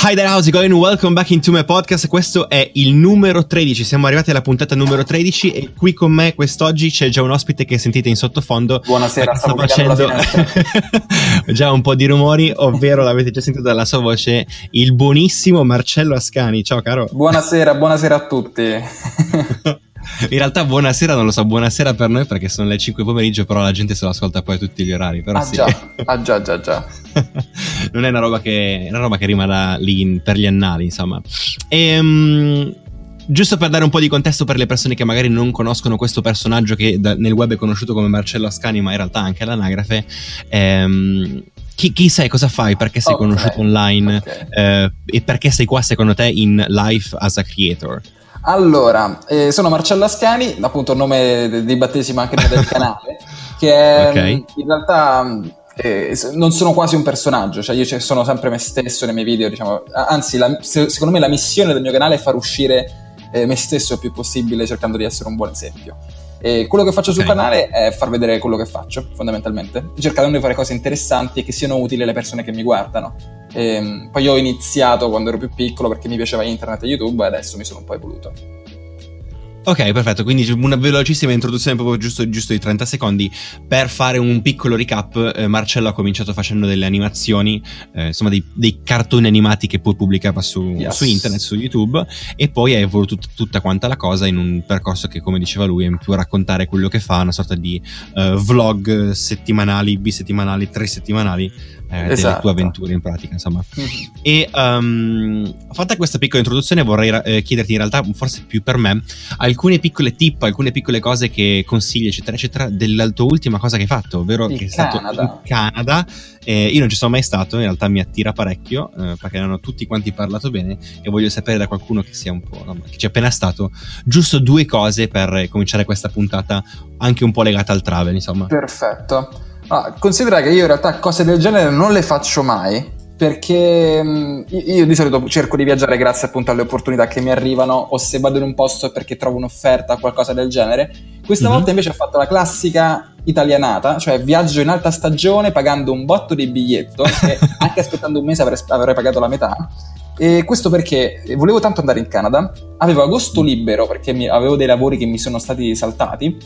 Hi there, how's it going? Welcome back into my podcast. Questo è il numero 13. Siamo arrivati alla puntata numero 13 e qui con me quest'oggi c'è già un ospite che sentite in sottofondo. Buonasera, sta facendo già un po' di rumori, ovvero l'avete già sentito dalla sua voce, il buonissimo Marcello Ascani. Ciao caro. Buonasera, buonasera a tutti. In realtà buonasera non lo so, buonasera per noi perché sono le 5 pomeriggio, però la gente se lo ascolta poi a tutti gli orari. Però ah, sì. già, ah già, già, già. non è una roba che, una roba che rimarrà lì in, per gli annali, insomma. E, um, giusto per dare un po' di contesto per le persone che magari non conoscono questo personaggio che da, nel web è conosciuto come Marcello Ascani, ma in realtà anche all'anagrafe. Ehm, chi, chi, sei, cosa fai, perché sei okay. conosciuto online okay. eh, e perché sei qua secondo te in life as a creator? Allora, eh, sono Marcello Ascani, appunto il nome di battesimo anche del canale, che è, okay. in realtà eh, non sono quasi un personaggio, cioè io sono sempre me stesso nei miei video, diciamo, anzi la, secondo me la missione del mio canale è far uscire eh, me stesso il più possibile cercando di essere un buon esempio. E quello che faccio okay. sul canale è far vedere quello che faccio, fondamentalmente, cercando di fare cose interessanti e che siano utili alle persone che mi guardano. E, ehm, poi ho iniziato quando ero più piccolo perché mi piaceva internet e YouTube e adesso mi sono un po' evoluto. Ok, perfetto, quindi una velocissima introduzione proprio giusto, giusto di 30 secondi per fare un piccolo recap. Eh, Marcello ha cominciato facendo delle animazioni, eh, insomma dei, dei, cartoni animati che poi pubblicava su, yes. su, internet, su YouTube e poi ha evoluto tut, tutta quanta la cosa in un percorso che come diceva lui è più raccontare quello che fa, una sorta di uh, vlog settimanali, bisettimanali, tre settimanali eh, esatto. delle tue avventure in pratica, insomma. Mm-hmm. E um, fatta questa piccola introduzione, vorrei eh, chiederti in realtà, forse più per me, alcune piccole tip, alcune piccole cose che consigli, eccetera, eccetera, della tua ultima cosa che hai fatto, ovvero il che è stato in Canada. Eh, io non ci sono mai stato, in realtà mi attira parecchio, eh, perché ne hanno tutti quanti parlato bene e voglio sapere da qualcuno che sia un po', no, che ci è appena stato, giusto due cose per cominciare questa puntata, anche un po' legata al travel, insomma. Perfetto. Ah, considera che io in realtà cose del genere non le faccio mai perché mm, io di solito cerco di viaggiare grazie appunto alle opportunità che mi arrivano o se vado in un posto è perché trovo un'offerta o qualcosa del genere. Questa mm-hmm. volta invece ho fatto la classica italianata, cioè viaggio in alta stagione pagando un botto di biglietto e anche aspettando un mese avrei, avrei pagato la metà. E questo perché volevo tanto andare in Canada, avevo agosto libero perché mi, avevo dei lavori che mi sono stati saltati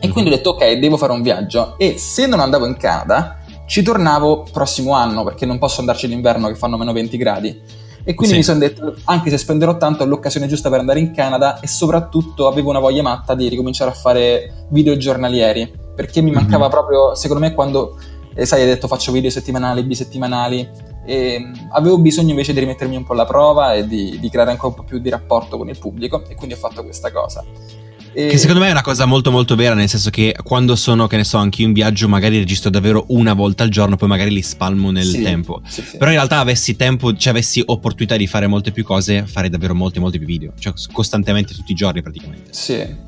e quindi ho detto ok, devo fare un viaggio e se non andavo in Canada ci tornavo prossimo anno perché non posso andarci d'inverno che fanno meno 20 gradi. E quindi sì. mi sono detto, anche se spenderò tanto, è l'occasione giusta per andare in Canada e soprattutto avevo una voglia matta di ricominciare a fare video giornalieri, perché mi mancava mm-hmm. proprio, secondo me, quando, eh, sai, hai detto faccio video settimanali, bisettimanali, e mm, avevo bisogno invece di rimettermi un po' alla prova e di, di creare anche un po' più di rapporto con il pubblico e quindi ho fatto questa cosa. E... Che secondo me è una cosa molto molto vera, nel senso che quando sono, che ne so, anche io in viaggio, magari registro davvero una volta al giorno, poi magari li spalmo nel sì, tempo. Sì, sì. Però in realtà avessi tempo, cioè avessi opportunità di fare molte più cose, farei davvero molti molti più video, cioè costantemente tutti i giorni praticamente. Sì.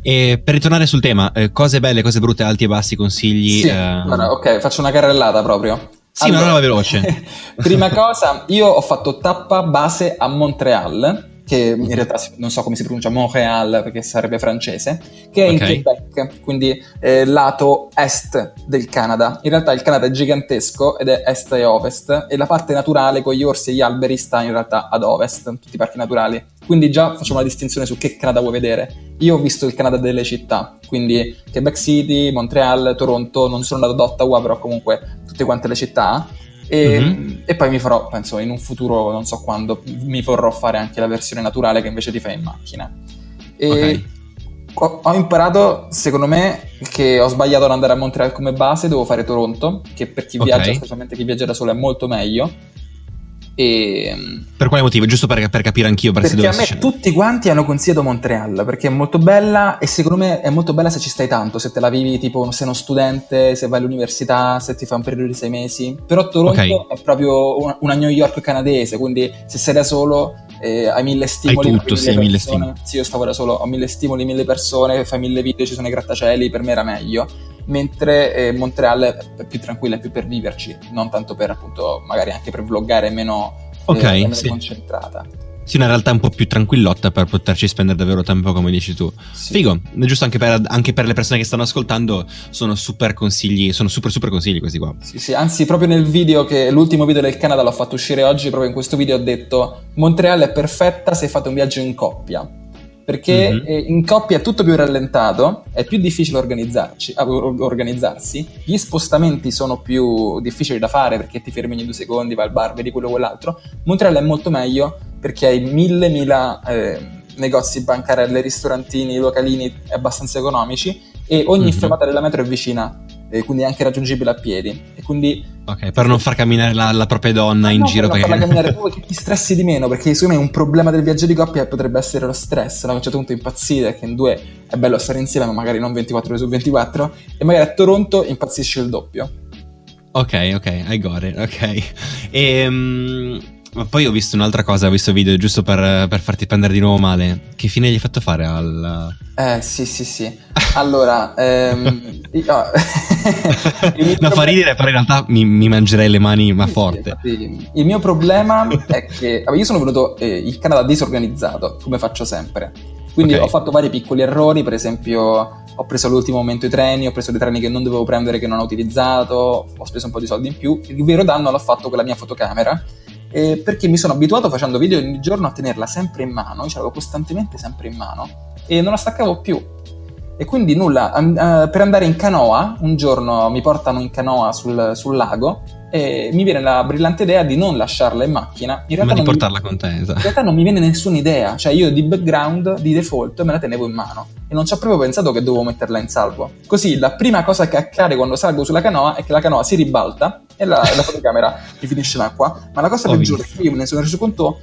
E per ritornare sul tema, eh, cose belle, cose brutte, alti e bassi, consigli. Sì, eh... allora, ok, faccio una carrellata proprio. Sì, allora, ma non veloce. prima cosa, io ho fatto tappa base a Montreal che in realtà non so come si pronuncia Montréal perché sarebbe francese, che è okay. in Quebec, quindi eh, lato est del Canada. In realtà il Canada è gigantesco ed è est e ovest e la parte naturale con gli orsi e gli alberi sta in realtà ad ovest, tutti i parchi naturali. Quindi già facciamo una distinzione su che Canada vuoi vedere. Io ho visto il Canada delle città, quindi Quebec City, Montreal, Toronto, non sono andato ad Ottawa, però comunque tutte quante le città e, mm-hmm. e, poi mi farò, penso in un futuro, non so quando, mi vorrò fare anche la versione naturale che invece ti fai in macchina. E okay. ho, ho, imparato, secondo me, che ho sbagliato ad andare a Montreal come base, devo fare Toronto, che per chi okay. viaggia, specialmente chi viaggia da solo, è molto meglio e, per quale motivo? Giusto per, per capire anch'io. Per perché a me scendere. tutti quanti hanno consigliato Montreal perché è molto bella e secondo me è molto bella se ci stai tanto, se te la vivi tipo sei uno studente, se vai all'università, se ti fai un periodo di sei mesi. Però Toronto okay. è proprio una, una, New York canadese, quindi se sei da solo eh, hai mille stimoli. Hai tutto, sì, mille stimoli. Sì, io stavo da solo, ho mille stimoli, mille persone, fai mille video, ci sono i grattacieli, per me era meglio mentre eh, Montreal è più tranquilla, è più per viverci, non tanto per appunto magari anche per vloggare meno, okay, eh, meno sì. concentrata. Sì, una realtà un po' più tranquillotta per poterci spendere davvero tempo, come dici tu. Sì. Figo, è giusto anche per, anche per le persone che stanno ascoltando, sono super consigli, sono super super consigli questi qua. Sì, sì, anzi, proprio nel video che l'ultimo video del Canada l'ho fatto uscire oggi, proprio in questo video ho detto Montreal è perfetta se fate un viaggio in coppia. Perché Mhm. eh, in coppia è tutto più rallentato, è più difficile organizzarsi, gli spostamenti sono più difficili da fare perché ti fermi ogni due secondi, vai al bar, vedi quello o quell'altro. Montreal è molto meglio perché hai mille, mila eh, negozi, bancarelle, ristorantini, localini abbastanza economici e ogni Mhm. fermata della metro è vicina, eh, quindi è anche raggiungibile a piedi. E quindi Ok, per non far camminare la, la propria donna in no, giro per non perché... farla camminare proprio che ti stressi di meno, perché secondo me un problema del viaggio di coppia potrebbe essere lo stress, no? a un certo punto impazzire, che in due è bello stare insieme, ma magari non 24 ore su 24, e magari a Toronto impazzisci il doppio. Ok, ok, I got it, ok. Ehm, ma poi ho visto un'altra cosa, ho visto video giusto per, per farti prendere di nuovo male. Che fine gli hai fatto fare al... Eh, sì, sì, sì. Allora, ehm, io- no, fa ridere, però in realtà mi, mi mangerei le mani, ma Sì, forte. infatti, il mio problema è che vabbè, io sono venuto eh, in Canada disorganizzato, come faccio sempre. Quindi Ok. ho fatto vari piccoli errori, per esempio ho preso all'ultimo momento i treni, ho preso dei treni che non dovevo prendere, che non ho utilizzato, ho speso un po' di soldi in più. Il vero danno l'ho fatto con la mia fotocamera, eh, perché mi sono abituato facendo video ogni giorno a tenerla sempre in mano, io ce l'avevo costantemente sempre in mano e non la staccavo più. E quindi nulla, eh, per andare in canoa, un giorno mi portano in canoa sul, sul lago e mi viene la brillante idea di non lasciarla in macchina. In realtà, Ma di non mi, portarla con te, in esatto. realtà non mi viene nessuna idea, cioè io di background, di default, me la tenevo in mano. E non ci ho proprio pensato che dovevo metterla in salvo. Così la prima cosa che accade quando salgo sulla canoa è che la canoa si ribalta e la, la fotocamera mi finisce in acqua, ma la cosa peggiore che io me ne sono reso conto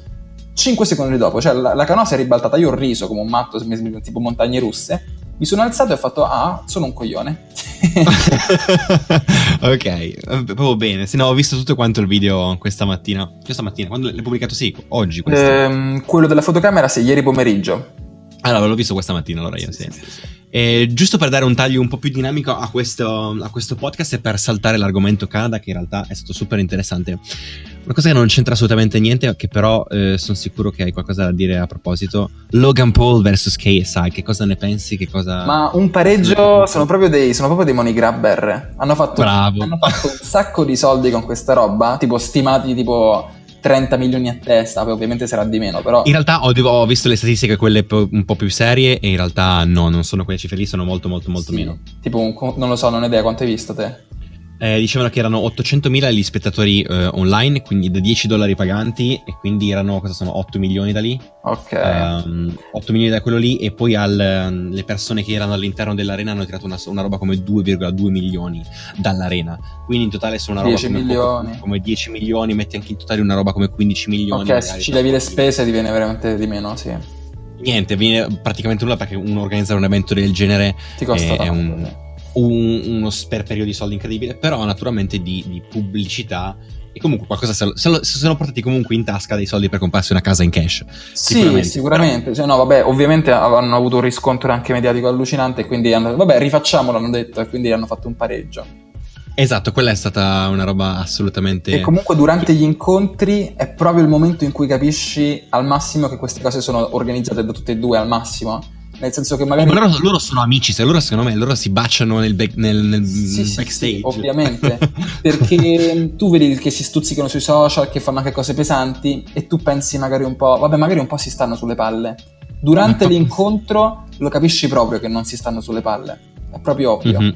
5 secondi dopo, cioè la, la canoa si è ribaltata, io ho riso come un matto, tipo montagne russe, mi sono alzato e ho fatto, ah, sono un coglione. ok, proprio bene. Se no, ho visto tutto quanto il video questa mattina. Questa mattina, quando l'hai pubblicato? Sì, oggi. Ehm, quello della fotocamera, sì, ieri pomeriggio. Allora, l'ho visto questa mattina, allora io sì. E giusto per dare un taglio un po' più dinamico a questo, a questo podcast e per saltare l'argomento Canada, che in realtà è stato super interessante. Una cosa che non c'entra assolutamente niente, che però eh, sono sicuro che hai qualcosa da dire a proposito. Logan Paul vs KSI, che cosa ne pensi? Che cosa... Ma un pareggio sono proprio dei, sono proprio dei money grabber. Hanno fatto, Bravo. hanno fatto un sacco di soldi con questa roba, tipo stimati tipo 30 milioni a testa, poi ovviamente sarà di meno, però... In realtà ho, ho visto le statistiche, quelle po- un po' più serie, e in realtà no, non sono quelle cifre lì, sono molto molto molto Sì, meno. Tipo, un non lo so, non ho idea quanto hai visto te. Eh, dicevano che erano 800.000 gli spettatori eh, online, quindi da 10 dollari paganti, e quindi erano, cosa sono, 8 milioni da lì? Ok. Ehm, 8 milioni da quello lì, e poi al, ehm, le persone che erano all'interno dell'arena hanno tirato una, una roba come 2,2 milioni dall'arena. Quindi in totale sono una roba 10 come, come 10 milioni, metti anche in totale una roba come 15 milioni. ok, se ci levi le spese diviene veramente di meno, sì. Niente, viene praticamente nulla perché uno organizzare un evento del genere Ti costa è tanto. un, un- uno sperperio di soldi incredibile, però naturalmente di, di pubblicità e comunque qualcosa se lo, se lo- se lo portati comunque in tasca dei soldi per comprarsi una casa in cash. Sì, Sicuramente. sicuramente. Cioè, no, vabbè, ovviamente hanno avuto un riscontro anche mediatico allucinante quindi hanno... Vabbè, rifacciamolo, hanno detto, e quindi hanno fatto un pareggio. Esatto, quella è stata una roba assolutamente... E comunque durante gli incontri è proprio il momento in cui capisci al massimo che queste cose sono organizzate da tutte e due al massimo. Nel senso che magari... Ma loro, loro sono amici, se loro secondo me loro si baciano nel, back- nel- nel Sì, backstage. sì, ovviamente. Perché tu vedi che si stuzzicano sui social, che fanno anche cose pesanti e tu pensi magari un po', vabbè, magari un po' si stanno sulle palle. Durante l'incontro lo capisci proprio che non si stanno sulle palle. È proprio ovvio. Mhm.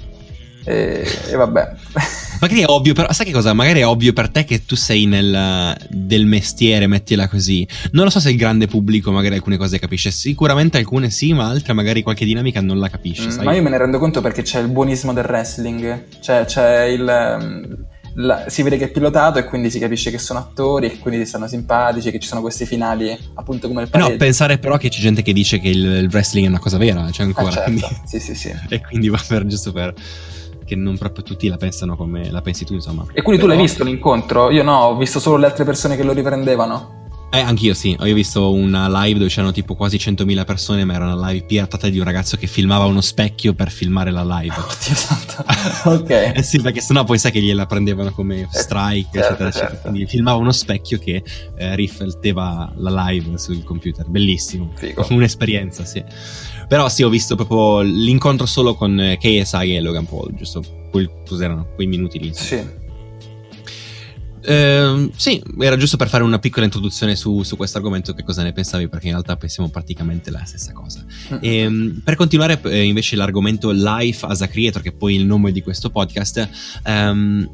E, e vabbè. Magari è ovvio, però sai che cosa? Magari è ovvio per te che tu sei nel del mestiere, mettila così. Non lo so se il grande pubblico magari alcune cose capisce. Sicuramente alcune sì, ma altre magari qualche dinamica non la capisce. Mm? Ma io me ne rendo conto perché c'è il buonismo del wrestling. Cioè, c'è il. ehm, la- si vede che è pilotato e quindi si capisce che sono attori e quindi stanno simpatici, che ci sono questi finali appunto come il Eh No, pareggio. pensare però che c'è gente che dice che il, il wrestling è una cosa vera, c'è Ah, ancora. certo. quindi- Sì, sì, sì. e quindi va per giusto per che non proprio tutti la pensano come la pensi tu, insomma. E quindi tu l'hai Però- visto l'incontro? Io no, ho visto solo le altre persone che lo riprendevano. Eh, anch'io sì, ho visto una live dove c'erano tipo quasi 100.000 persone, ma era una live piattata di un ragazzo che filmava uno specchio per filmare la live. Oddio santo, ok. eh sì, perché sennò poi sai che gliela prendevano come strike, certo, eccetera, eccetera. certo. Quindi filmava uno specchio che eh, rifletteva la live sul computer. Bellissimo. Figo. Un'esperienza, sì. Però sì, ho visto proprio l'incontro solo con eh, KSI e Logan Paul, giusto? Quel, cos'erano? Quei minuti lì. Sì. Ehm, sì, era giusto per fare una piccola introduzione su, su questo argomento, che cosa ne pensavi, perché in realtà pensiamo praticamente la stessa cosa. Mm. Ehm, per continuare eh, invece l'argomento Life as a Creator, che è poi il nome di questo podcast, ehm,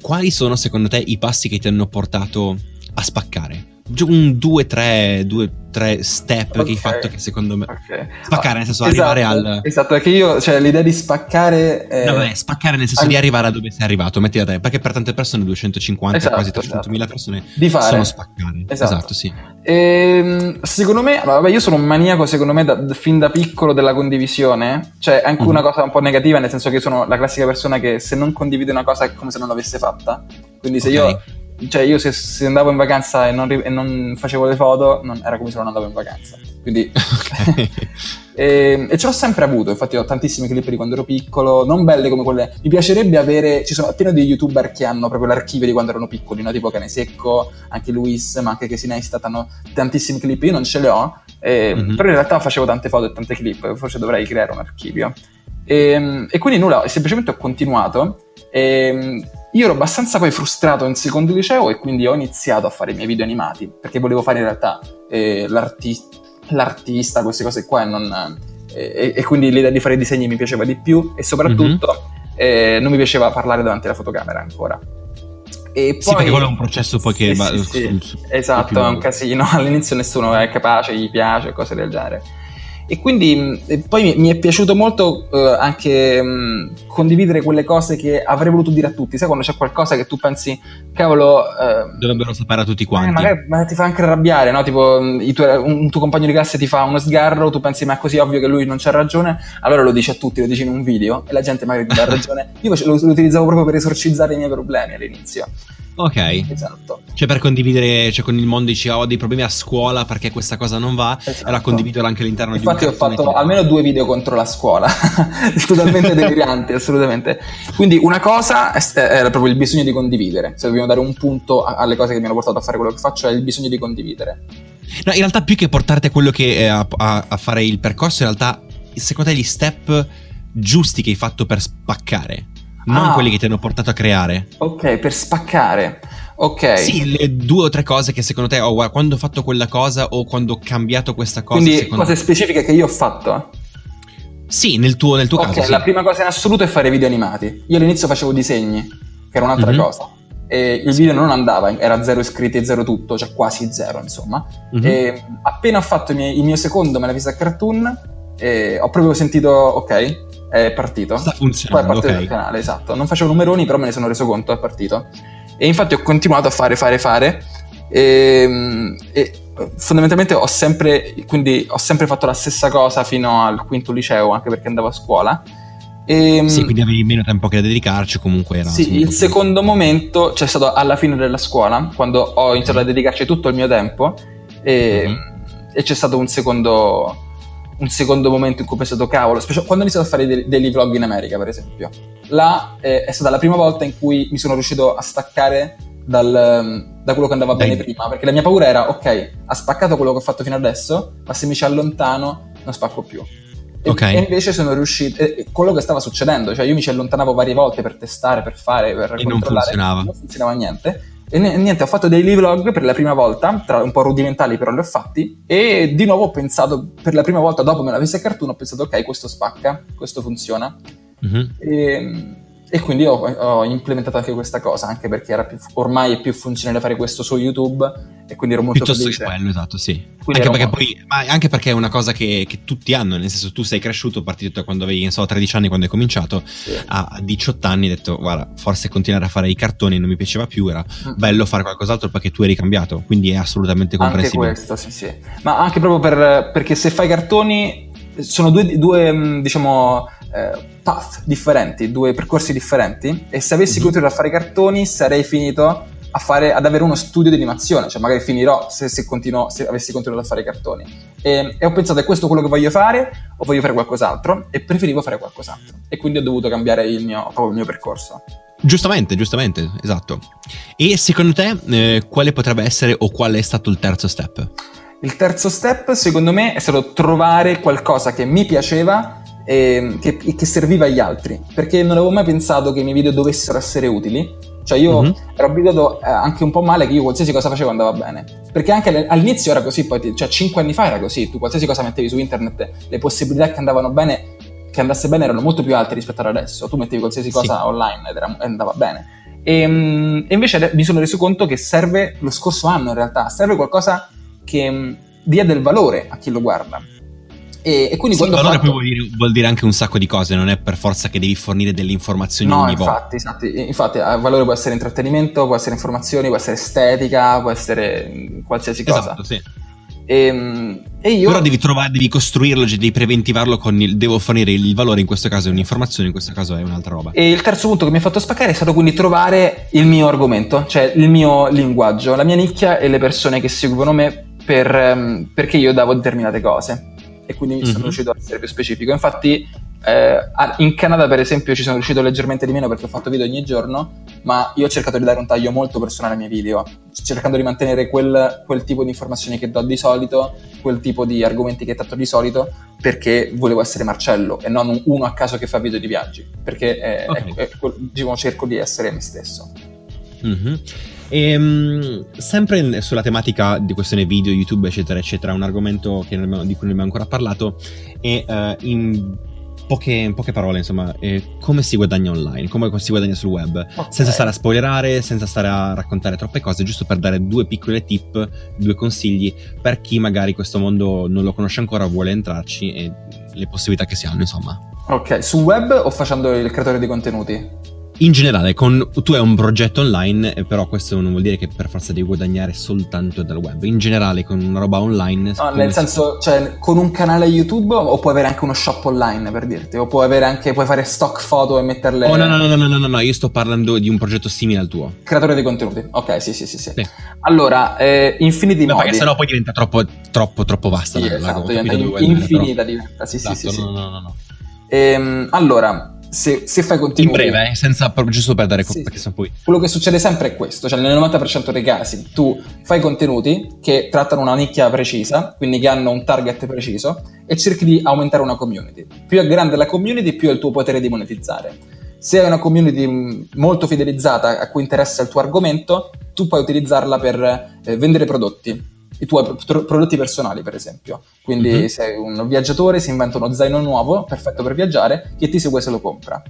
quali sono secondo te i passi che ti hanno portato a spaccare? Un due, tre, due, tre step che hai fatto che secondo me... Ok. Spaccare, nel senso, Esatto, arrivare al- Esatto, perché io, cioè l'idea di spaccare... eh, No, vabbè, spaccare nel senso anche- di arrivare a dove sei arrivato, metti da te, perché per tante persone, 250, Esatto, quasi 300 mila esatto. persone, di fare. sono spaccare. Esatto. esatto sì. Ehm, secondo me, vabbè, io sono un maniaco, secondo me, da- fin da piccolo della condivisione. Cioè, anche Mhm. una cosa un po' negativa, nel senso che io sono la classica persona che se non condivide una cosa è come se non l'avesse fatta. Quindi se Ok. io, cioè, io se, se andavo in vacanza e non, e non facevo le foto, non- era come se non andavo in vacanza. Quindi, Ok. e, e ce l'ho sempre avuto. Infatti, ho tantissimi clip di quando ero piccolo, non belle come quelle. Mi piacerebbe avere. Ci sono pieno di youtuber che hanno proprio l'archivio di quando erano piccoli, no? tipo Cane Secco, anche Luis, ma anche Casey Neistat hanno tantissimi clip. Io non ce li ho, eh, Mhm. però in realtà facevo tante foto e tante clip. Forse dovrei creare un archivio. E, e quindi nulla, semplicemente ho continuato. E, io ero abbastanza poi frustrato in secondo liceo e quindi ho iniziato a fare i miei video animati perché volevo fare in realtà eh, l'arti- l'artista, queste cose qua e, non, eh, e, quindi l'idea di fare disegni mi piaceva di più e soprattutto eh, non mi piaceva parlare davanti alla fotocamera ancora. E poi, Sì, perché quello è un processo poi che Sì, va- sì, sì. su- Esatto, è un casino. All'inizio nessuno è capace, gli piace, cose del genere. E quindi mh, e poi mi, mi è piaciuto molto eh, anche mh, condividere quelle cose che avrei voluto dire a tutti. Sai quando c'è qualcosa che tu pensi, cavolo, eh, Dovrebbero sapere a tutti eh, quanti. magari ma ti fa anche arrabbiare, no? Tipo, tuoi- un, un tuo compagno di classe ti fa uno sgarro, tu pensi, ma è così ovvio che lui non c'ha ragione, allora lo dici a tutti, lo dici in un video e la gente magari ti dà ragione. Io lo, lo utilizzavo proprio per esorcizzare i miei problemi all'inizio. Ok. Esatto. Cioè per condividere, cioè con il mondo dici "Oh, ho dei problemi a scuola perché questa cosa non va, Esatto. allora condividerla anche all'interno Infatti di ho un cartone fatto tipo- almeno due video contro la scuola, totalmente deliranti, assolutamente. Quindi una cosa era proprio il bisogno di condividere. Se dobbiamo dare un punto alle cose che mi hanno portato a fare quello che faccio, è il bisogno di condividere. No, in realtà più che portarti a quello che è a, a- a fare il percorso, in realtà secondo te gli step giusti che hai fatto per spaccare, non Ah. quelli che ti hanno portato a creare. Ok, per spaccare. Ok. Sì, le due o tre cose che secondo te, oh, guarda, quando ho fatto quella cosa o quando ho cambiato questa cosa, Quindi cose specifiche che io ho fatto. Sì, nel tuo, nel tuo ok, caso. sì. la prima cosa in assoluto è fare video animati. Io all'inizio facevo disegni, che era un'altra Mhm. cosa. E il video non andava, era zero iscritti e zero tutto, cioè quasi zero, insomma. Mhm. E appena ho fatto il mio, il mio secondo Me la vista cartoon, ho proprio sentito, ok, è partito. Sta Poi è funzionando, partito ok. il canale, esatto. Non facevo numeroni, però me ne sono reso conto, è partito. E infatti ho continuato a fare, fare, fare. E, e fondamentalmente ho sempre, quindi ho sempre fatto la stessa cosa fino al quinto liceo, anche perché andavo a scuola. E, Sì, quindi avevi meno tempo che da dedicarci, comunque era... sì, il secondo momento c'è stato alla fine della scuola, quando ho iniziato a dedicarci tutto il mio tempo, e, Mhm. e c'è stato un secondo, un secondo momento in cui ho pensato, cavolo, quando ho iniziato a fare dei, dei vlog in America, per esempio. Là eh, è stata la prima volta in cui mi sono riuscito a staccare dal- da quello che andava Dai. bene prima, perché la mia paura era, ok, ha spaccato quello che ho fatto fino adesso, ma se mi ci allontano non spacco più. E, Ok. e invece sono riuscito, e- quello che stava succedendo, cioè io mi ci allontanavo varie volte per testare, per fare, per E non controllare, funzionava. non funzionava niente. E niente, ho fatto dei vlog per la prima volta, tra un po' rudimentali però li ho fatti, e di nuovo ho pensato, per la prima volta dopo me la vista cartoon, ho pensato ok, questo spacca, questo funziona, Mhm. e, e quindi ho, ho implementato anche questa cosa, anche perché era più- ormai è più funzionale fare questo su YouTube, e quindi ero molto Piuttosto felice. quello, esatto, sì. Anche perché, poi, ma anche perché è una cosa che, che tutti hanno, nel senso tu sei cresciuto, partito da quando avevi, so, 13 anni quando hai cominciato, Sì. a, a 18 anni hai detto, guarda, forse continuare a fare i cartoni non mi piaceva più, era Mm. bello fare qualcos'altro perché tu eri cambiato, quindi è assolutamente Anche comprensibile. questo, sì, sì. Ma anche proprio per- perché se fai cartoni sono due, due, mh, diciamo, eh, path differenti, due percorsi differenti. E se avessi Mhm. continuato a fare cartoni sarei finito fare, ad avere uno studio di animazione, cioè magari finirò se, se, continuo, se avessi continuato a fare cartoni. E, e, ho pensato, è questo quello che voglio fare o voglio fare qualcos'altro? E preferivo fare qualcos'altro. E quindi ho dovuto cambiare il mio, il mio percorso. Giustamente, giustamente, esatto. E secondo te eh, quale potrebbe essere o qual è stato il terzo step? Il terzo step, secondo me, è stato trovare qualcosa che mi piaceva e che, che serviva agli altri. Perché non avevo mai pensato che i miei video dovessero essere utili cioè io mm-hmm. ero abituato eh, anche un po' male che io qualsiasi cosa facevo andava bene. Perché anche all'inizio era così, poi cioè 5 anni fa era così, tu qualsiasi cosa mettevi su internet, le possibilità che andavano bene, che andasse bene erano molto più alte rispetto ad adesso. Tu mettevi qualsiasi cosa sì. online ed era, andava bene. E, ehm, e, invece mi sono reso conto che serve lo scorso anno in realtà, serve qualcosa che dia del valore a chi lo guarda. E, e quindi sì, quando valore fatto... poi vuol dire, vuol dire, anche un sacco di cose, non è per forza che devi fornire delle informazioni no, ogni infatti. Infatti, infatti, il valore può essere intrattenimento, può essere informazioni, può essere estetica, può essere mm, qualsiasi cosa. Esatto, sì. E, ehm, e io... Però devi trovare, devi costruirlo, cioè devi preventivarlo con il devo fornire il valore, in questo caso è un'informazione, in questo caso è un'altra roba. E il terzo punto che mi ha fatto spaccare è stato quindi trovare il mio argomento, cioè il mio linguaggio, la mia nicchia e le persone che seguono me per, ehm, perché io davo determinate cose e quindi mm-hmm. sono riuscito a essere più specifico. Infatti, eh, in Canada, per esempio, ci sono riuscito leggermente di meno perché ho fatto video ogni giorno, ma io ho cercato di dare un taglio molto personale ai miei video, cercando di mantenere quel, quel tipo di informazioni che do di solito, quel tipo di argomenti che tratto di solito, perché volevo essere Marcello e non uno a caso che fa video di viaggi, perché è, okay. è, è, diciamo, cerco di essere me stesso. Mm-hmm. E, um, sempre sulla tematica di questione video, YouTube, eccetera, eccetera, un argomento abbiamo, di cui non abbiamo ancora parlato è uh, in poche, in poche, parole, insomma, eh, come si guadagna online, come si guadagna sul web, okay. senza stare a spoilerare, senza stare a raccontare troppe cose, giusto per dare due piccole tip, due consigli per chi magari questo mondo non lo conosce ancora, vuole entrarci e le possibilità che si hanno, insomma. Ok, sul web o facendo il creatore di contenuti? In generale, con, tu hai un progetto online, eh, però questo non vuol dire che per forza devi guadagnare soltanto dal web. In generale, con una roba online. No, nel senso, si... cioè, con un canale YouTube o puoi avere anche uno shop online per dirti, o puoi avere anche, puoi fare stock foto e metterle. Oh, no, no, no, no, no, no, no, io sto parlando di un progetto simile al tuo. Creatore di contenuti. Ok, sì, sì, sì. sì. sì. Allora, eh, infiniti no, modi. perché sennò poi diventa troppo, troppo, troppo vasta. Sì, la, esatto, la, diventa infinita, diventa. Sì, esatto, sì, sì, no, no, no, no. Ehm, allora se, se, fai contenuti... In breve, eh, senza, giusto per dare sì, perché sono poi... Quello che succede sempre è questo, cioè nel 90% dei casi tu fai contenuti che trattano una nicchia precisa, quindi che hanno un target preciso, e cerchi di aumentare una community. Più è grande la community, più è il tuo potere di monetizzare. Se hai una community molto fidelizzata a cui interessa il tuo argomento, tu puoi utilizzarla per eh, vendere prodotti i tuoi prodotti personali, per esempio. Quindi mm-hmm. sei un viaggiatore, si inventa uno zaino nuovo, perfetto per viaggiare, chi ti segue se lo compra.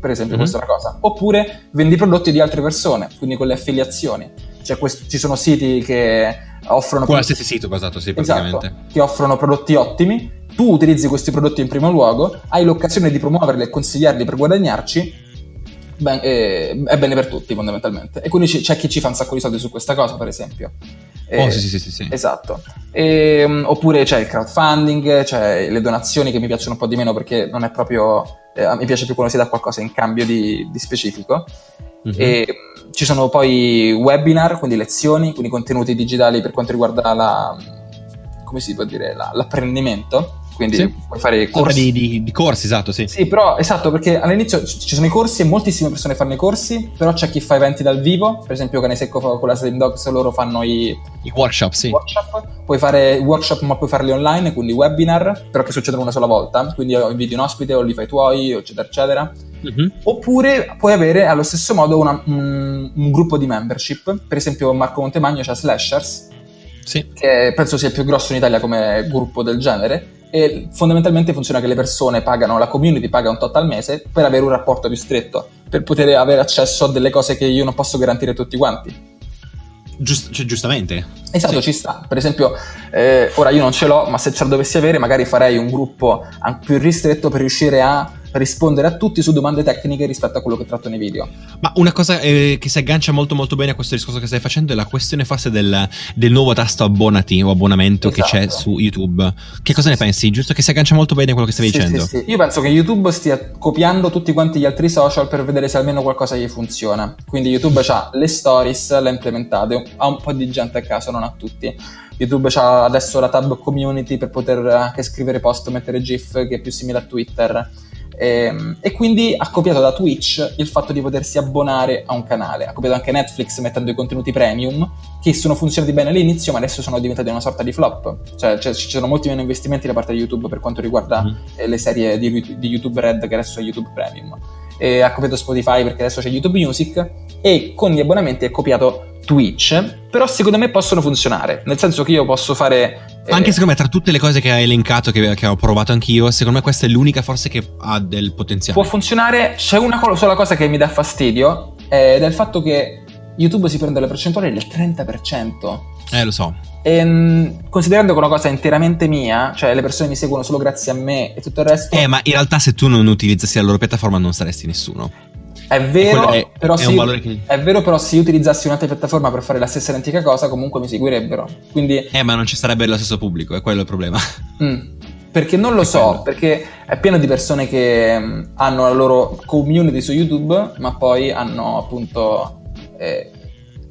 Per esempio, mm-hmm. questa è una cosa. Oppure vendi prodotti di altre persone, quindi con le affiliazioni. Cioè, quest- ci sono siti che offrono... Qualsiasi sito basato, sì, praticamente. Esatto, che offrono prodotti ottimi. Tu utilizzi questi prodotti in primo luogo, hai l'occasione di promuoverli e consigliarli per guadagnarci, ben, eh, è bene per tutti fondamentalmente. E quindi c'è chi ci fa un sacco di soldi su questa cosa, per esempio. Oh, sì, sì, sì, sì. Esatto. E, um, oppure c'è il crowdfunding, c'è le donazioni che mi piacciono un po' di meno perché non è proprio... Eh, mi piace più quando si dà qualcosa in cambio di, di specifico. Mm-hmm. E um, ci sono poi webinar, quindi lezioni, quindi contenuti digitali per quanto riguarda la... come si può dire? La, l'apprendimento quindi sì. puoi fare corsi. Di, di, di, corsi, esatto, sì. Sì, però esatto, perché all'inizio ci sono i corsi e moltissime persone fanno i corsi, però c'è chi fa eventi dal vivo, per esempio Cane Secco con la Slim Dogs, loro fanno i, I workshop, sì. Workshop. Puoi fare workshop, ma puoi farli online, quindi webinar, però che succedono una sola volta, quindi inviti un ospite o li fai tuoi, eccetera, eccetera. Mm-hmm. Oppure puoi avere allo stesso modo una, un, un, gruppo di membership, per esempio Marco Montemagno c'ha Slashers, sì. che penso sia il più grosso in Italia come gruppo del genere, e fondamentalmente funziona che le persone pagano, la community paga un tot al mese per avere un rapporto più stretto, per poter avere accesso a delle cose che io non posso garantire a tutti quanti. Giust- cioè, giustamente. Esatto, sì. ci sta. Per esempio, eh, ora io non ce l'ho, ma se ce la dovessi avere, magari farei un gruppo più ristretto per riuscire a rispondere a tutti su domande tecniche rispetto a quello che tratto nei video. Ma una cosa eh, che si aggancia molto molto bene a questo discorso che stai facendo è la questione forse del, del nuovo tasto abbonati o abbonamento esatto. che c'è esatto. su YouTube. Che cosa ne pensi? Giusto che si aggancia molto bene a quello che stavi sì, dicendo. Sì, sì. Io penso che YouTube stia copiando tutti quanti gli altri social per vedere se almeno qualcosa gli funziona. Quindi YouTube ha le stories, le ha implementate, ha un po' di gente a caso, non a tutti. YouTube ha adesso la tab community per poter anche scrivere post, mettere GIF che è più simile a Twitter. E, ehm, e, quindi ha copiato da Twitch il fatto di potersi abbonare a un canale. Ha copiato anche Netflix mettendo i contenuti premium, che sono funzionati bene all'inizio, ma adesso sono diventati una sorta di flop. Cioè, cioè ci sono molti meno investimenti da parte di YouTube per quanto riguarda mm. le serie di, di, YouTube Red, che adesso è YouTube Premium. E ha copiato Spotify perché adesso c'è YouTube Music. E con gli abbonamenti ha copiato Twitch, però secondo me possono funzionare, nel senso che io posso fare... Eh, Anche secondo me tra tutte le cose che hai elencato, che, che, ho provato anch'io, secondo me questa è l'unica forse che ha del potenziale. Può funzionare, c'è una sola cosa che mi dà fastidio, ed è il fatto che YouTube si prende la percentuale del 30%. Eh, lo so. E, ehm, considerando che è una cosa interamente mia, cioè le persone mi seguono solo grazie a me e tutto il resto. Eh, ma in realtà se tu non utilizzassi la loro piattaforma non saresti nessuno. È vero, è, però è, se che... è vero, però se io utilizzassi un'altra piattaforma per fare la stessa identica cosa, comunque mi seguirebbero. Quindi... Eh, ma non ci sarebbe lo stesso pubblico, è quello il problema. Mm. Perché non lo è so, quello. perché è pieno di persone che mm, hanno la loro community su YouTube, ma poi hanno appunto eh,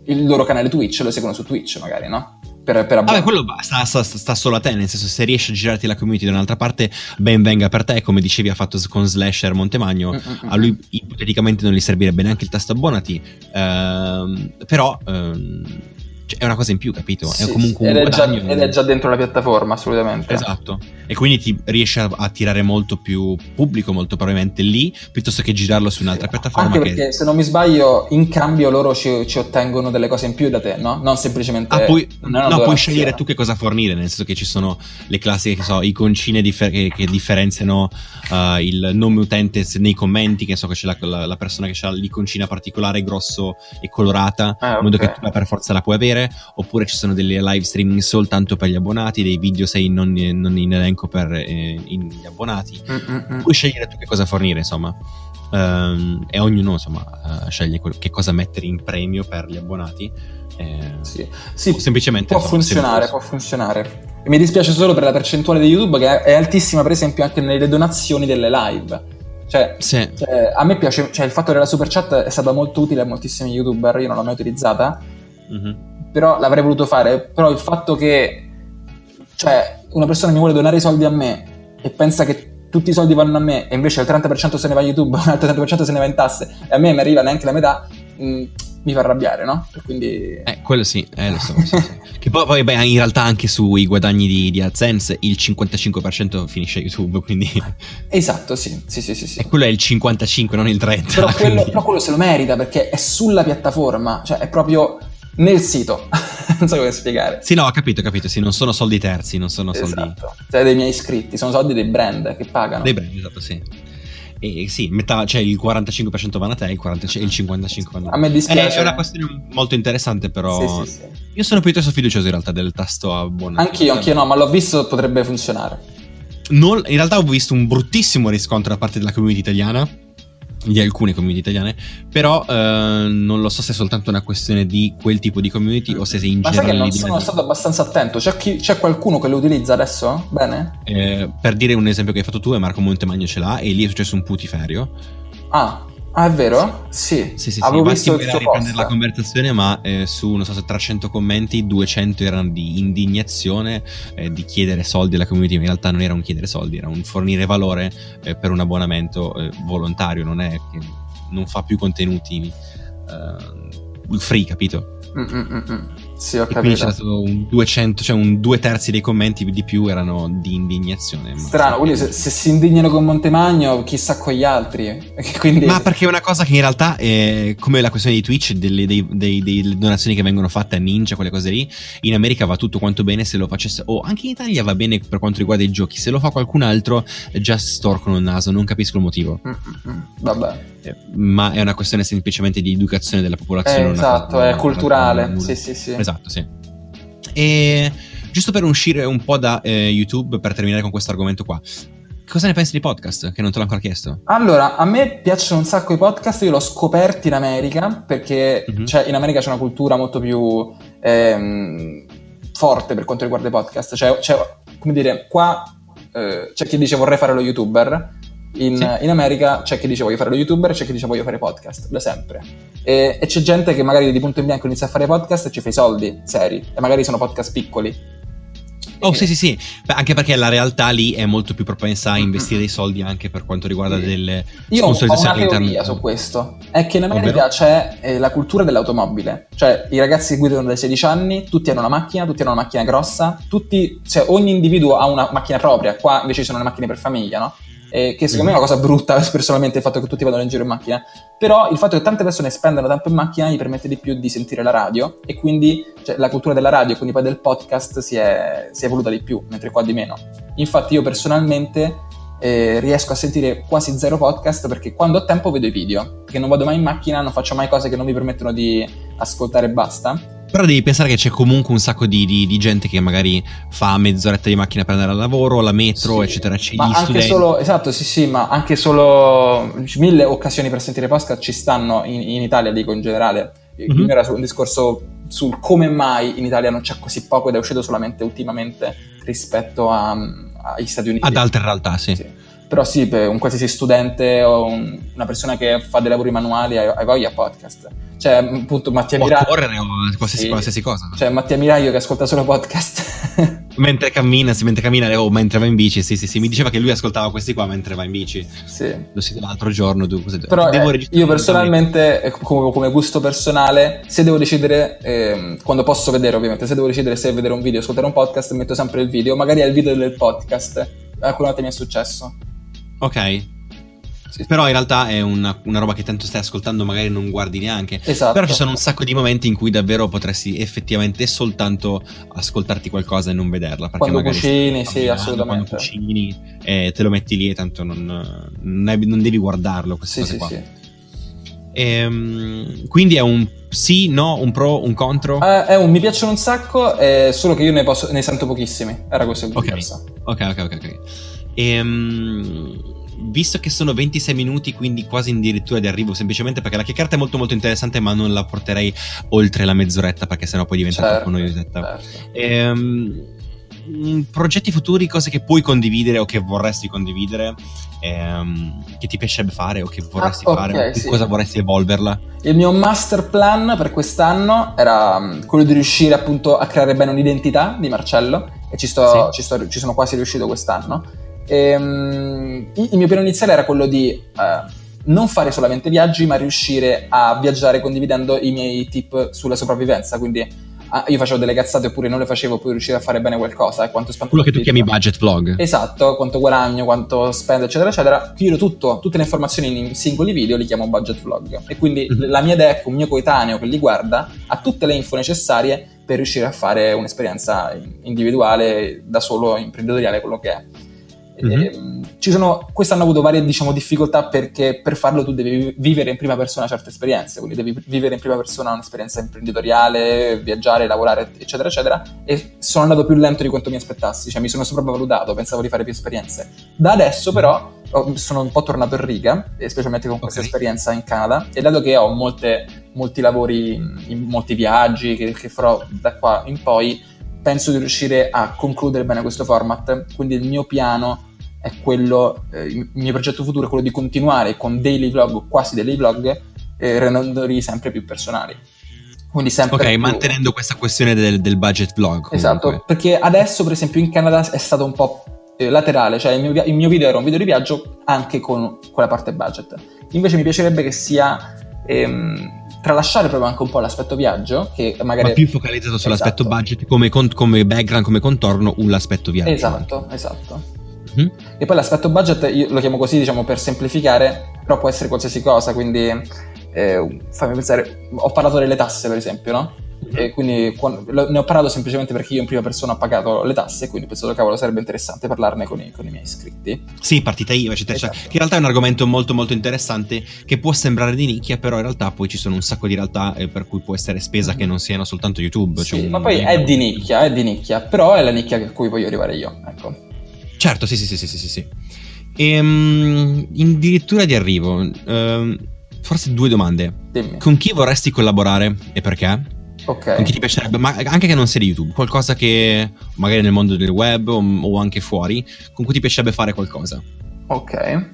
il loro canale Twitch, lo seguono su Twitch magari, no? per, per Vabbè, quello sta, sta, sta, solo a te, nel senso se riesci a girarti la community da un'altra parte, ben venga per te, come dicevi ha fatto con Slasher Montemagno, Mm-mm. a lui ipoteticamente non gli servirebbe neanche il tasto abbonati, ehm, però... Ehm, cioè, è una cosa in più, capito? Sì, è comunque ed, è già, ed è già dentro la piattaforma, assolutamente. Esatto. E quindi ti riesce a attirare molto più pubblico, molto probabilmente lì, piuttosto che girarlo su un'altra piattaforma. Anche perché, se non mi sbaglio, in cambio loro ci, ci, ottengono delle cose in più da te, no? Non semplicemente... Ah, puoi, no, puoi scegliere tu che cosa fornire, nel senso che ci sono le classiche, che so, iconcine differ- che, che, differenziano uh, il nome utente nei commenti, che so che c'è la, la, la persona che ha l'iconcina particolare, grosso e colorata, ah, in modo che tu per forza la puoi avere oppure ci sono delle live streaming soltanto per gli abbonati, dei video sei non, non in elenco per eh, gli abbonati. Mm-mm. Puoi scegliere tu che cosa fornire, insomma. Um, e ognuno insomma uh, sceglie quello, che cosa mettere in premio per gli abbonati. Eh, sì, sì semplicemente può funzionare, può funzionare. Mi dispiace solo per la percentuale di YouTube che è altissima, per esempio, anche nelle donazioni delle live. Cioè, sì. cioè, a me piace, cioè, il fatto della super chat è stata molto utile a moltissimi youtuber, io non l'ho mai utilizzata. Mm-hmm però l'avrei voluto fare, però il fatto che cioè, una persona mi vuole donare i soldi a me e pensa che tutti i soldi vanno a me e invece il 30% se ne va a YouTube, un altro 30% se ne va in tasse e a me mi arriva neanche la metà, mh, mm, mi fa arrabbiare, no? Quindi... Eh, quello sì, eh, lo so. so, so. che poi, poi beh, in realtà anche sui guadagni di, di AdSense il 55% finisce a YouTube, quindi... Esatto, sì, sì, sì, sì, sì. E quello è il 55, non il 30. Però quello, però quello se lo merita perché è sulla piattaforma, cioè è proprio nel sito. non so come spiegare. Sì, no, ho capito, ho capito. Sì, non sono soldi terzi, non sono esatto. soldi. Cioè, dei miei iscritti, sono soldi dei brand che pagano. Dei brand, esatto, sì. E sì, metà, cioè il 45% va a te, il, 40, il 55% va a me dispiace. È una questione molto interessante, però. Sì, sì, sì. Io sono piuttosto fiducioso in realtà del tasto a buona. Anch'io, anch'io no, ma l'ho visto, potrebbe funzionare. Non, in realtà ho visto un bruttissimo riscontro da parte della community italiana di alcune community italiane, però eh, non lo so se è soltanto una questione di quel tipo di community o se in Ma generale... Ma sai che non sono stato abbastanza attento, c'è, chi, c'è, qualcuno che lo utilizza adesso? Bene? Eh, per dire un esempio che hai fatto tu, è Marco Montemagno ce l'ha e lì è successo un putiferio. Ah, Ah, è vero? Sì. Sì, sì, Avevo sì. visto tuo riprendere la conversazione, ma eh, su, non so se 300 commenti, 200 erano di indignazione, eh, di chiedere soldi alla community, in realtà non era un chiedere soldi, era un fornire valore eh, per un abbonamento eh, volontario, non è che non fa più contenuti eh, free, capito? Mm-mm-mm. Sì, ho capito. Quindi c'è stato un 200, cioè un due terzi dei commenti di più erano di indignazione. Strano, quindi se, se, si indignano con Montemagno, chissà con gli altri. quindi... Ma perché è una cosa che in realtà è come la questione di Twitch, delle, dei, dei, delle, donazioni che vengono fatte a Ninja, quelle cose lì. In America va tutto quanto bene se lo facesse, o anche in Italia va bene per quanto riguarda i giochi. Se lo fa qualcun altro, già storcono il naso, non capisco il motivo. Mm-hmm. Vabbè. Eh, ma è una questione semplicemente di educazione della popolazione. Eh, esatto, è culturale. Sì, sì, sì. Esatto esatto, sì. E giusto per uscire un po' da eh, YouTube, per terminare con questo argomento qua, cosa ne pensi di podcast? Che non te l'ho ancora chiesto. Allora, a me piacciono un sacco i podcast, io l'ho scoperto in America perché mm-hmm. cioè, in America c'è una cultura molto più ehm, forte per quanto riguarda i podcast. Cioè, cioè come dire, qua eh, c'è chi dice vorrei fare lo youtuber, in, sì. in, America c'è chi dice voglio fare lo youtuber e c'è chi dice voglio fare podcast, da sempre. E, e, c'è gente che magari di punto in bianco inizia a fare podcast e ci fa i soldi seri, e magari sono podcast piccoli. Oh sì sì sì, Beh, anche perché la realtà lì è molto più propensa a investire dei soldi anche per quanto riguarda sì. delle Io ho una teoria su questo, è che in America Ovvero? c'è eh, la cultura dell'automobile, cioè i ragazzi guidano dai 16 anni, tutti hanno una macchina, tutti hanno una macchina grossa, tutti, cioè ogni individuo ha una macchina propria, qua invece ci sono le macchine per famiglia, no? Eh, che secondo me è una cosa brutta personalmente il fatto che tutti vadano in giro in macchina, però il fatto che tante persone spendano tempo in macchina gli permette di più di sentire la radio e quindi cioè, la cultura della radio quindi poi del podcast si è, si è evoluta di più, mentre qua di meno. Infatti io personalmente eh, riesco a sentire quasi zero podcast perché quando ho tempo vedo i video, perché non vado mai in macchina, non faccio mai cose che non mi permettono di ascoltare e basta però devi pensare che c'è comunque un sacco di, di, di, gente che magari fa mezz'oretta di macchina per andare al lavoro, la metro, sì, eccetera, eccetera. Ma anche studenti. solo, esatto, sì, sì, ma anche solo mille occasioni per sentire podcast ci stanno in, in Italia, dico in generale. Mm-hmm. Era un discorso sul come mai in Italia non c'è così poco ed è uscito solamente ultimamente rispetto agli Stati Uniti. Ad altre realtà, sì. sì. Però sì, per un qualsiasi studente o un, una persona che fa dei lavori manuali hai voglia podcast cioè, appunto, Mattia Può Miraglio. correre o qualsiasi, sì. qualsiasi, cosa. Cioè, Mattia Miraglio che ascolta solo podcast. mentre cammina, sì, mentre cammina o mentre va in bici, sì, sì, sì. Mi diceva che lui ascoltava questi qua mentre va in bici. Sì. Lo si l'altro giorno. Tu, così, Però eh, io personalmente, come, come, gusto personale, se devo decidere, eh, quando posso vedere ovviamente, se devo decidere se vedere un video o ascoltare un podcast, metto sempre il video. Magari è il video del podcast. Alcune volte mi è successo. Ok, sì. Però in realtà è una, una, roba che tanto stai ascoltando, magari non guardi neanche. Esatto. Però ci sono un sacco di momenti in cui davvero potresti effettivamente soltanto ascoltarti qualcosa e non vederla. Perché quando cucini, sì, assolutamente. Quando cucini, eh, te lo metti lì e tanto non, non, è, non devi guardarlo. Queste sì, cose sì, qua. Sì. Ehm, quindi è un sì, no, un pro, un contro? Uh, è un mi piacciono un sacco, eh, solo che io ne, posso, ne sento pochissimi. Era questo il okay. ok, ok, ok, ok. Ehm visto che sono 26 minuti, quindi quasi addirittura di arrivo, semplicemente perché la chiacchierata è molto molto interessante, ma non la porterei oltre la mezz'oretta perché sennò poi diventa certo, troppo noiosetta. Certo. Ehm, mm, progetti futuri, cose che puoi condividere o che vorresti condividere, ehm, che ti piacerebbe fare o che vorresti ah, okay, fare, sì. cosa vorresti evolverla? Il mio master plan per quest'anno era mm, quello di riuscire appunto a creare bene un'identità di Marcello e ci, sto, sì. ci, sto, ci sono quasi riuscito quest'anno e, um, il mio piano iniziale era quello di uh, non fare solamente viaggi, ma riuscire a viaggiare condividendo i miei tip sulla sopravvivenza. Quindi uh, io facevo delle cazzate oppure non le facevo, poi riuscire a fare bene qualcosa. E quanto quello che tu chiami budget vlog. Esatto, quanto guadagno, quanto spendo, eccetera, eccetera. Chiudo tutto, tutte le informazioni in singoli video, li chiamo budget vlog. E quindi mm-hmm. la mia che un mio coetaneo che li guarda ha tutte le info necessarie per riuscire a fare un'esperienza individuale, da solo, imprenditoriale, quello che è. Mm-hmm. ci sono, quest'anno ho avuto varie diciamo, difficoltà perché per farlo tu devi vivere in prima persona certe esperienze, quindi devi vivere in prima persona un'esperienza imprenditoriale, viaggiare, lavorare, eccetera, eccetera. E sono andato più lento di quanto mi aspettassi, cioè mi sono sopravvalutato, pensavo di fare più esperienze. Da adesso però sono un po' tornato in riga, specialmente con questa okay. esperienza in Canada, e dato che ho molte, molti lavori, molti viaggi che, che farò da qua in poi, penso di riuscire a concludere bene questo format, quindi il mio piano è quello, eh, il mio progetto futuro è quello di continuare con daily vlog, quasi daily vlog, eh, rendendoli sempre più personali. Quindi sempre ok, più... mantenendo questa questione del, del budget vlog. Comunque. Esatto, perché adesso per esempio in Canada è stato un po' eh, laterale, cioè il mio, il mio, video era un video di viaggio anche con quella parte budget. Invece mi piacerebbe che sia... Ehm, tralasciare proprio anche un po' l'aspetto viaggio, che magari... Ma più focalizzato sull'aspetto esatto. budget come, con, come, background, come contorno, l'aspetto viaggio. Esatto, esatto. Mm-hmm. E poi l'aspetto budget, io lo chiamo così, diciamo, per semplificare, però può essere qualsiasi cosa, quindi eh, fammi pensare, ho parlato delle tasse per esempio, no? E quindi quando, ne ho parlato semplicemente perché io in prima persona ho pagato le tasse, quindi ho pensato cavolo sarebbe interessante parlarne con i, con i miei iscritti. Sì, partita IVA, eccetera, esatto. che in realtà è un argomento molto molto interessante che può sembrare di nicchia, però in realtà poi ci sono un sacco di realtà eh, per cui può essere spesa mm-hmm. che non siano soltanto YouTube. Sì, cioè ma poi è di nicchia, è di nicchia, però è la nicchia a cui voglio arrivare io, ecco. Certo, sì, sì, sì, sì, sì. sì. E, um, addirittura di arrivo, uh, forse due domande. Dimmi. Con chi vorresti collaborare e perché? Ok. Con chi ti piacerebbe, ma anche che non sia di YouTube, qualcosa che magari nel mondo del web o, o anche fuori, con cui ti piacerebbe fare qualcosa. Ok.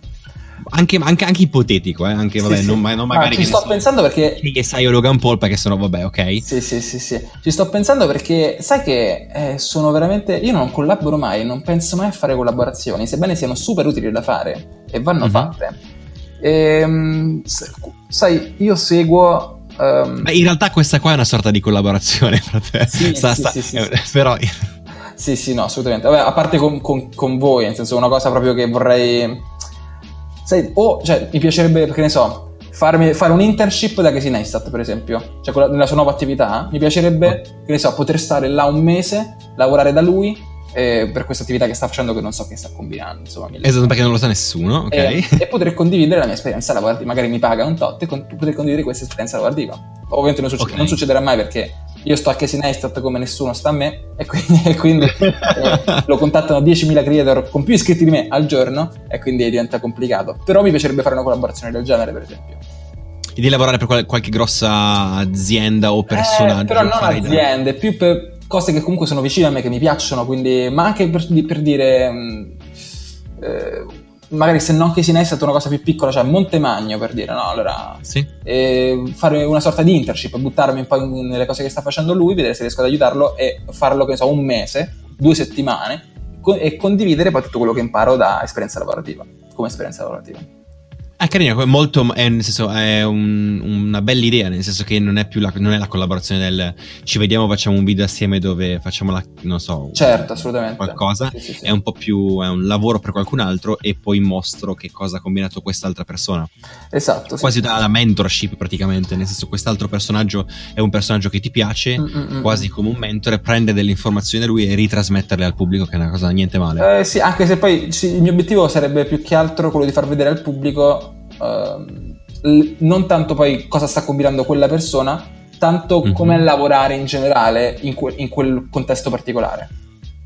Anche, anche, anche, ipotetico, eh? anche vabbè, sì, non, non magari. Ah, ci sto pensando perché. Che sai o Logan Paul, perché sennò vabbè, ok. Sì, sì, sì, sì. Ci sto pensando perché sai che eh, sono veramente. Io non collaboro mai, non penso mai a fare collaborazioni, sebbene siano super utili da fare e vanno mm-hmm. fatte. E, um, sai, io seguo Um, in realtà questa qua è una sorta di collaborazione tra te. Sì, sta, sì, sta, sì, sì, eh, però... Sì, sì, no, assolutamente. Vabbè, a parte con, con, con, voi, nel senso, una cosa proprio che vorrei... Sai, o, cioè, mi piacerebbe, che ne so, farmi, fare un internship da Casey Neistat, per esempio. Cioè, nella sua nuova attività. Mi piacerebbe, che ne so, poter stare là un mese, lavorare da lui eh, per questa attività che sta facendo che non so che sta combinando. Insomma, esatto, perché non lo sa nessuno, ok? E, e poter condividere la mia esperienza lavorativa, magari mi paga un tot e con, poter condividere questa esperienza lavorativa. Ovviamente non, succe- okay. non succederà mai perché io sto a Casey Neistat come nessuno sta a me e quindi, e quindi eh, lo contattano 10.000 creator con più iscritti di me al giorno e quindi diventa complicato. Però mi piacerebbe fare una collaborazione del genere, per esempio. E di lavorare per qual- qualche grossa azienda o personaggio? Eh, però non aziende, più per cose che comunque sono vicine a me, che mi piacciono, quindi, ma anche per, per dire, mh, eh, magari se non che si è stata una cosa più piccola, cioè Montemagno per dire, no? Allora, sì. eh, fare una sorta di internship, buttarmi un po' nelle cose che sta facendo lui, vedere se riesco ad aiutarlo e farlo, che ne so, un mese, due settimane e condividere poi tutto quello che imparo da esperienza lavorativa, come esperienza lavorativa. È carino, è molto, è, nel senso, è un, una bella idea, nel senso che non è più la, non è la collaborazione del ci vediamo, facciamo un video assieme dove facciamo la, non so, certo, assolutamente. qualcosa, sì, sì, sì. è un po' più, è un lavoro per qualcun altro e poi mostro che cosa ha combinato quest'altra persona. Esatto. Quasi da mentorship praticamente, nel senso quest'altro personaggio è un personaggio che ti piace, Mm-mm. quasi come un mentore, prende delle informazioni da lui e ritrasmetterle al pubblico, che è una cosa niente male. Eh, sì, anche se poi il mio obiettivo sarebbe più che altro quello di far vedere al pubblico Uh, non tanto poi cosa sta combinando quella persona, tanto mm-hmm. come lavorare in generale in, que- in, quel contesto particolare.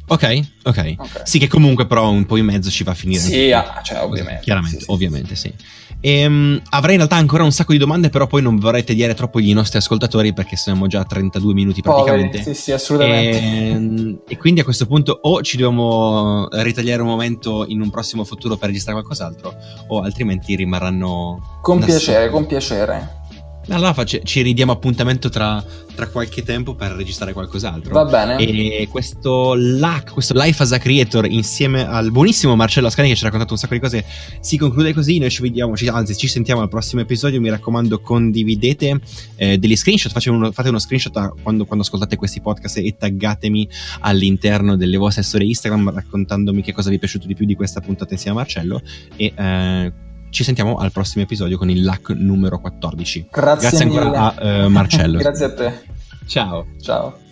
Ok, ok. okay. Sì, che comunque però un po' in mezzo ci va a finire. Sì, ah, cioè, ovviamente. Chiaramente, sì, sì, ovviamente, sì. E, um, avrei in realtà ancora un sacco di domande, però poi non vorrei tediare troppo i nostri ascoltatori perché siamo già a 32 minuti praticamente. Poveri, sì, sì, assolutamente. E, e, quindi a questo punto o ci dobbiamo ritagliare un momento in un prossimo futuro per registrare qualcos'altro, o altrimenti rimarranno. Con piacere, con piacere. Allora ci ridiamo appuntamento tra, tra, qualche tempo per registrare qualcos'altro. Va bene. E questo LAC, questo Life as a Creator, insieme al buonissimo Marcello Ascani che ci ha raccontato un sacco di cose, si conclude così. Noi ci vediamo, ci, anzi, ci sentiamo al prossimo episodio. Mi raccomando, condividete eh, degli screenshot. Uno, fate uno screenshot quando, quando, ascoltate questi podcast e taggatemi all'interno delle vostre storie Instagram raccontandomi che cosa vi è piaciuto di più di questa puntata insieme a Marcello. E eh, ci sentiamo al prossimo episodio con il LAC numero 14. Grazie, Grazie ancora a uh, Marcello. Grazie a te. Ciao. Ciao.